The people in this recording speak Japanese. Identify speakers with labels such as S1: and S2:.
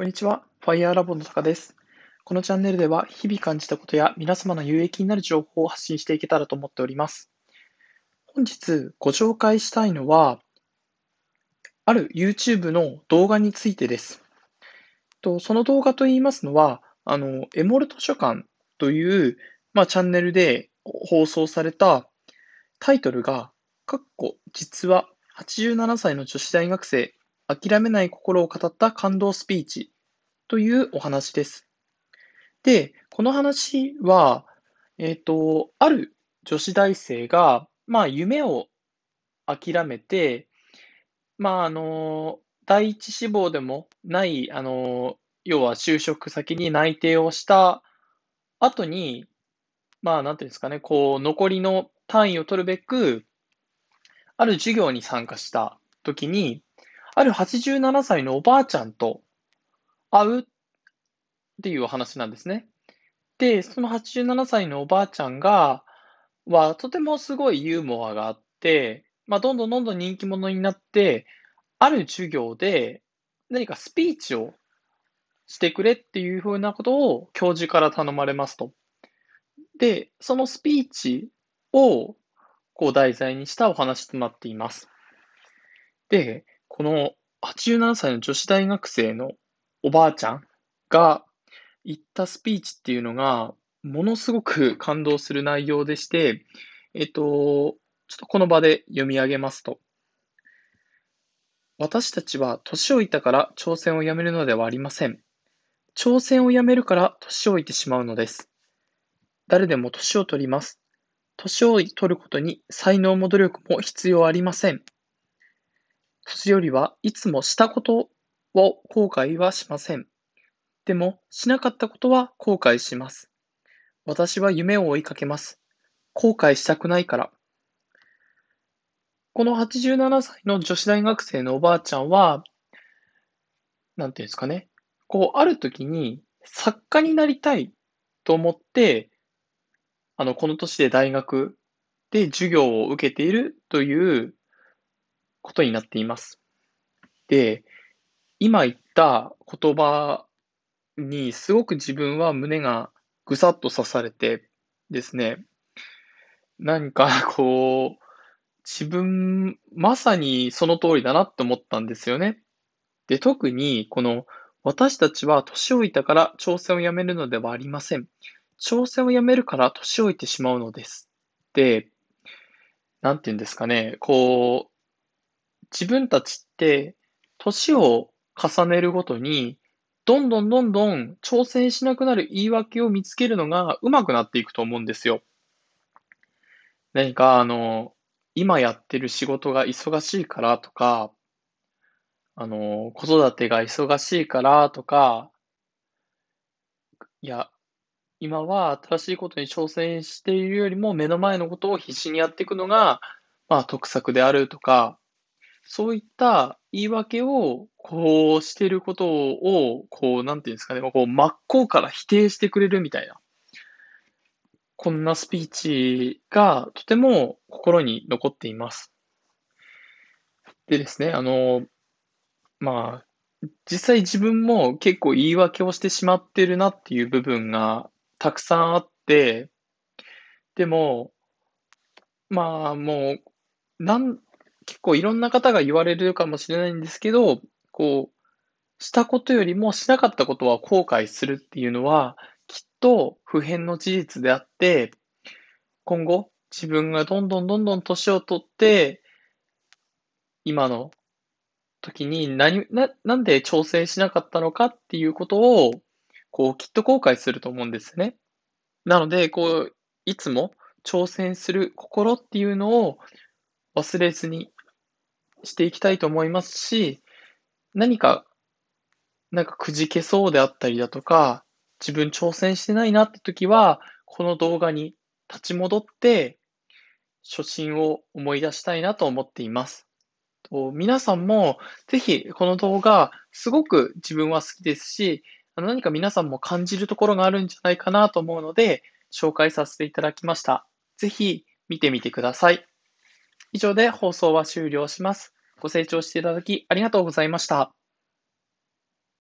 S1: こんにちは。ファイアーラボのタカです。このチャンネルでは日々感じたことや皆様の有益になる情報を発信していけたらと思っております。本日ご紹介したいのは、ある YouTube の動画についてです。とその動画といいますのは、あの、エモル図書館という、まあ、チャンネルで放送されたタイトルが、かっこ実は87歳の女子大学生諦めない心を語った感動スピーチというお話です。で、この話は、えっ、ー、と、ある女子大生が、まあ、夢を諦めて、まあ、あの、第一志望でもない、あの、要は就職先に内定をした後に、まあ、なんていうんですかね、こう、残りの単位を取るべく、ある授業に参加した時に、ある87歳のおばあちゃんと会うっていうお話なんですね。で、その87歳のおばあちゃんが、はとてもすごいユーモアがあって、まあ、どんどんどんどん人気者になって、ある授業で何かスピーチをしてくれっていうふうなことを教授から頼まれますと。で、そのスピーチをこう題材にしたお話となっています。で、この87歳の女子大学生のおばあちゃんが言ったスピーチっていうのが、ものすごく感動する内容でして、えっと、ちょっとこの場で読み上げますと。私たちは年老いたから挑戦をやめるのではありません。挑戦をやめるから年老いてしまうのです。誰でも年を取ります。年を取ることに才能も努力も必要ありません。年寄りはいつもしたことを後悔はしません。でも、しなかったことは後悔します。私は夢を追いかけます。後悔したくないから。この87歳の女子大学生のおばあちゃんは、なんていうんですかね。こう、ある時に作家になりたいと思って、あの、この年で大学で授業を受けているということになっています。で、今言った言葉にすごく自分は胸がぐさっと刺されてですね、何かこう、自分、まさにその通りだなって思ったんですよね。で、特にこの私たちは年老いたから挑戦をやめるのではありません。挑戦をやめるから年老いてしまうのです。で、なんて言うんですかね、こう、自分たちって、年を重ねるごとに、どんどんどんどん挑戦しなくなる言い訳を見つけるのが上手くなっていくと思うんですよ。何か、あの、今やってる仕事が忙しいからとか、あの、子育てが忙しいからとか、いや、今は新しいことに挑戦しているよりも目の前のことを必死にやっていくのが、まあ、得策であるとか、そういった言い訳を、こうしてることを、こう、なんていうんですかね、こう、真っ向から否定してくれるみたいな。こんなスピーチがとても心に残っています。でですね、あの、まあ、実際自分も結構言い訳をしてしまってるなっていう部分がたくさんあって、でも、まあもう、なん、結構いろんな方が言われるかもしれないんですけど、こう、したことよりもしなかったことは後悔するっていうのは、きっと普遍の事実であって、今後、自分がどんどんどんどん年を取って、今の時に何、な、なんで調整しなかったのかっていうことを、こう、きっと後悔すると思うんですね。なので、こう、いつも挑戦する心っていうのを忘れずにしていきたいと思いますし、何か、なんかくじけそうであったりだとか、自分挑戦してないなって時は、この動画に立ち戻って、初心を思い出したいなと思っています。と皆さんもぜひこの動画すごく自分は好きですし、何か皆さんも感じるところがあるんじゃないかなと思うので紹介させていただきました。ぜひ見てみてください。以上で放送は終了します。ご清聴していただきありがとうございました。